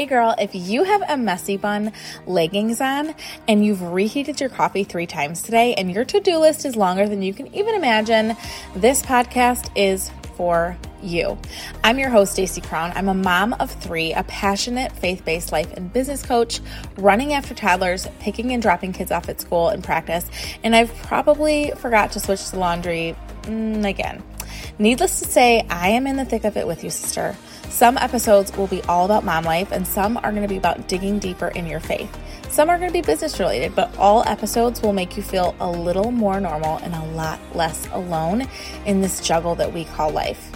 Hey girl, if you have a messy bun leggings on and you've reheated your coffee three times today and your to do list is longer than you can even imagine, this podcast is for you. I'm your host, Stacey Crown. I'm a mom of three, a passionate faith based life and business coach, running after toddlers, picking and dropping kids off at school and practice, and I've probably forgot to switch the laundry mm, again. Needless to say, I am in the thick of it with you, sister. Some episodes will be all about mom life, and some are going to be about digging deeper in your faith. Some are going to be business related, but all episodes will make you feel a little more normal and a lot less alone in this juggle that we call life.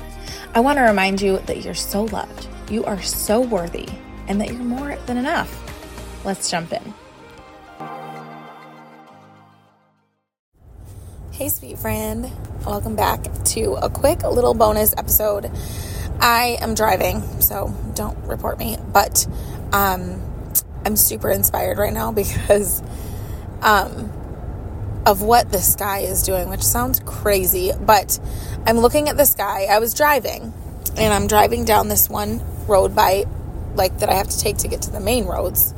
I want to remind you that you're so loved, you are so worthy, and that you're more than enough. Let's jump in. Hey, sweet friend. Welcome back to a quick little bonus episode I am driving, so don't report me. But um, I'm super inspired right now because um, of what the sky is doing, which sounds crazy. But I'm looking at the sky. I was driving, and I'm driving down this one road by, like, that I have to take to get to the main roads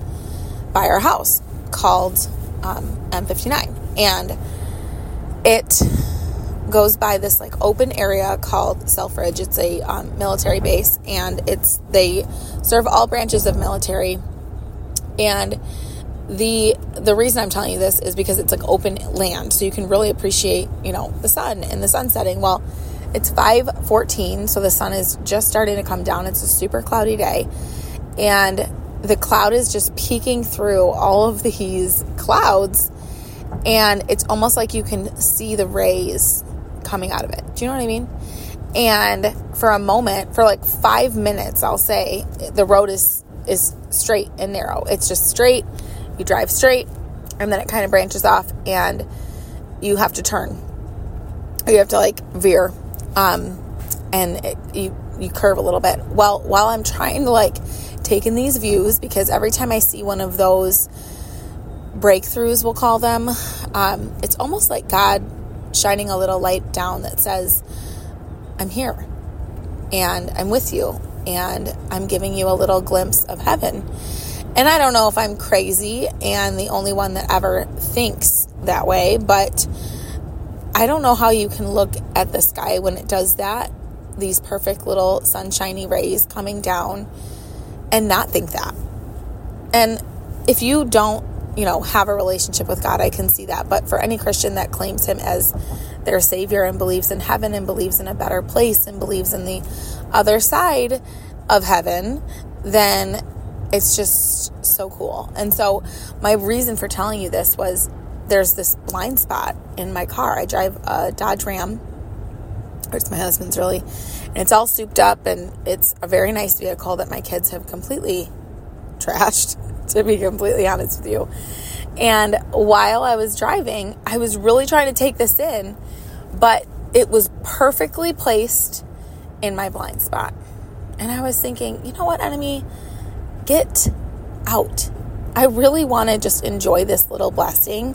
by our house called um, M59. And it goes by this like open area called Selfridge. It's a um, military base, and it's they serve all branches of military. And the the reason I'm telling you this is because it's like open land, so you can really appreciate you know the sun and the sun setting. Well, it's 5:14, so the sun is just starting to come down. It's a super cloudy day, and the cloud is just peeking through all of these clouds and it's almost like you can see the rays coming out of it. Do you know what I mean? And for a moment, for like five minutes, I'll say the road is is straight and narrow. It's just straight. You drive straight, and then it kind of branches off, and you have to turn. You have to like veer, um, and it, you you curve a little bit. Well, while I'm trying to like take in these views, because every time I see one of those breakthroughs, we'll call them, um, it's almost like God shining a little light down that says, I'm here and I'm with you and I'm giving you a little glimpse of heaven. And I don't know if I'm crazy and the only one that ever thinks that way, but I don't know how you can look at the sky when it does that, these perfect little sunshiny rays coming down, and not think that. And if you don't you know, have a relationship with God. I can see that. But for any Christian that claims Him as their Savior and believes in heaven and believes in a better place and believes in the other side of heaven, then it's just so cool. And so, my reason for telling you this was there's this blind spot in my car. I drive a Dodge Ram, or it's my husband's really, and it's all souped up and it's a very nice vehicle that my kids have completely trashed to be completely honest with you. And while I was driving, I was really trying to take this in, but it was perfectly placed in my blind spot. And I was thinking, you know what, enemy? Get out. I really want to just enjoy this little blessing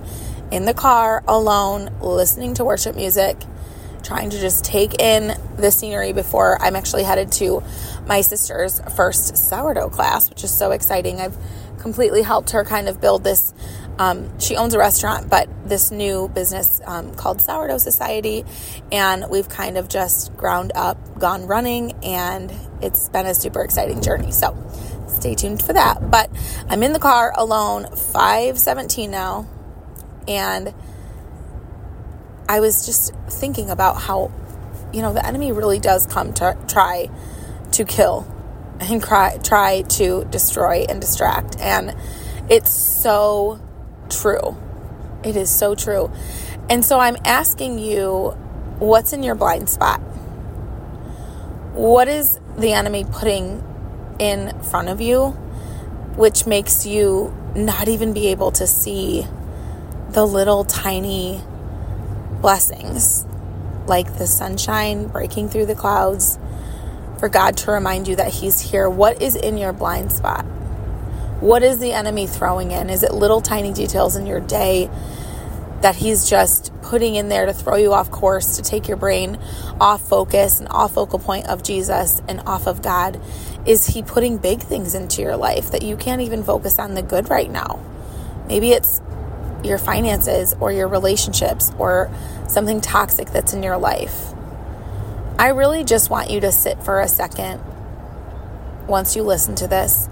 in the car alone, listening to worship music, trying to just take in the scenery before I'm actually headed to my sister's first sourdough class, which is so exciting. I've completely helped her kind of build this. Um, she owns a restaurant, but this new business um, called Sourdough Society. And we've kind of just ground up, gone running, and it's been a super exciting journey. So stay tuned for that. But I'm in the car alone, 517 now. And I was just thinking about how, you know, the enemy really does come to try to kill and cry, try to destroy and distract. And it's so true. It is so true. And so I'm asking you what's in your blind spot? What is the enemy putting in front of you, which makes you not even be able to see the little tiny blessings like the sunshine breaking through the clouds, for God to remind you that He's here. What is in your blind spot? What is the enemy throwing in? Is it little tiny details in your day that He's just putting in there to throw you off course, to take your brain off focus and off focal point of Jesus and off of God? Is He putting big things into your life that you can't even focus on the good right now? Maybe it's your finances or your relationships or something toxic that's in your life. I really just want you to sit for a second once you listen to this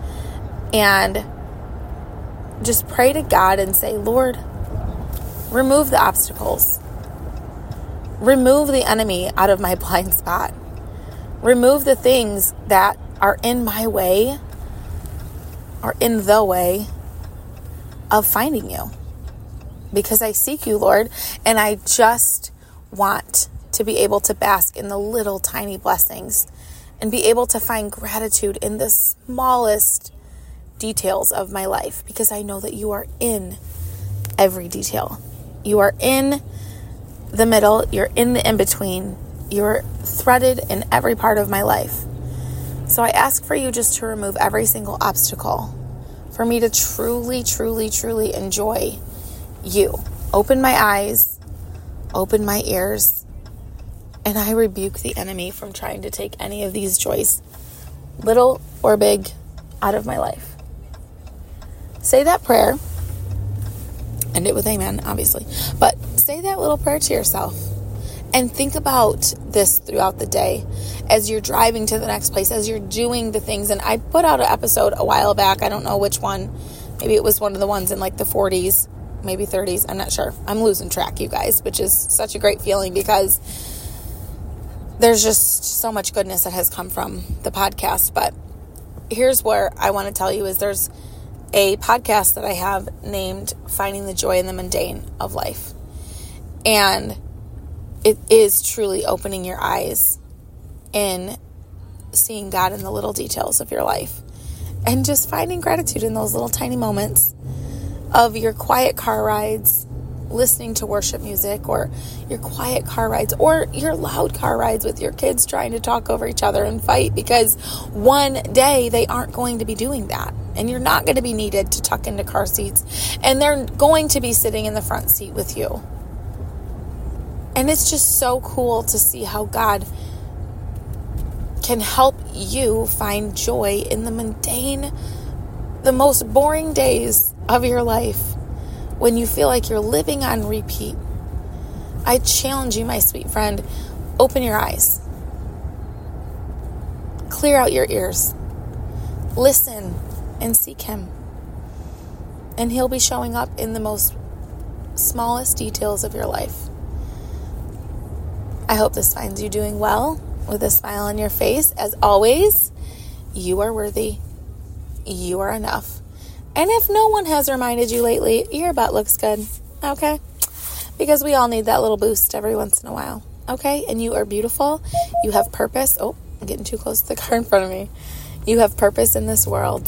and just pray to God and say, Lord, remove the obstacles. Remove the enemy out of my blind spot. Remove the things that are in my way or in the way of finding you. Because I seek you, Lord, and I just want to be able to bask in the little tiny blessings and be able to find gratitude in the smallest details of my life because I know that you are in every detail. You are in the middle, you're in the in between, you're threaded in every part of my life. So I ask for you just to remove every single obstacle for me to truly, truly, truly enjoy you. Open my eyes, open my ears, and I rebuke the enemy from trying to take any of these joys, little or big, out of my life. Say that prayer. End it with amen, obviously. But say that little prayer to yourself and think about this throughout the day as you're driving to the next place, as you're doing the things. And I put out an episode a while back. I don't know which one. Maybe it was one of the ones in like the 40s, maybe 30s. I'm not sure. I'm losing track, you guys, which is such a great feeling because there's just so much goodness that has come from the podcast. But here's where I want to tell you is there's a podcast that I have named Finding the Joy in the Mundane of Life. And it is truly opening your eyes in seeing God in the little details of your life and just finding gratitude in those little tiny moments of your quiet car rides listening to worship music or your quiet car rides or your loud car rides with your kids trying to talk over each other and fight because one day they aren't going to be doing that. And you're not going to be needed to tuck into car seats. And they're going to be sitting in the front seat with you. And it's just so cool to see how God can help you find joy in the mundane, the most boring days of your life when you feel like you're living on repeat, I challenge you, my sweet friend, open your eyes, clear out your ears, listen, and seek Him. And He'll be showing up in the most smallest details of your life. I hope this finds you doing well with a smile on your face. As always, you are worthy. You are enough. And if no one has reminded you lately, your butt looks good. Okay? Because we all need that little boost every once in a while. Okay? And you are beautiful. You have purpose. Oh, I'm getting too close to the car in front of me. You have purpose in this world.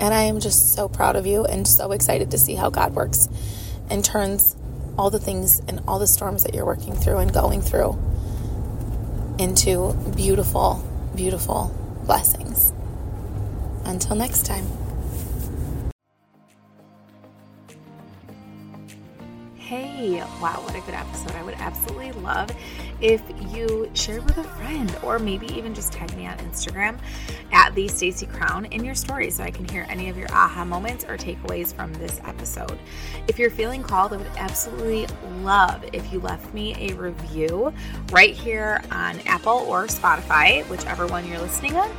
And I am just so proud of you and so excited to see how God works and turns all the things and all the storms that you're working through and going through into beautiful, beautiful blessings. Until next time. Hey, wow, what a good episode. I would absolutely love if you shared with a friend or maybe even just tag me on Instagram at the Stacy Crown in your story so I can hear any of your aha moments or takeaways from this episode. If you're feeling called, I would absolutely love if you left me a review right here on Apple or Spotify, whichever one you're listening on.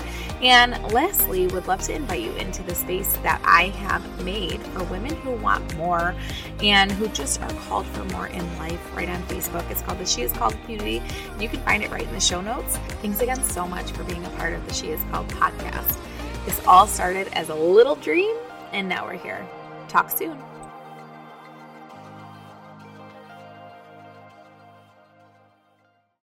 And lastly, would love to invite you into the space that I have made for women who want more and who just are called for more in life right on Facebook. It's called the She Is Called Community. You can find it right in the show notes. Thanks again so much for being a part of the She Is Called podcast. This all started as a little dream, and now we're here. Talk soon.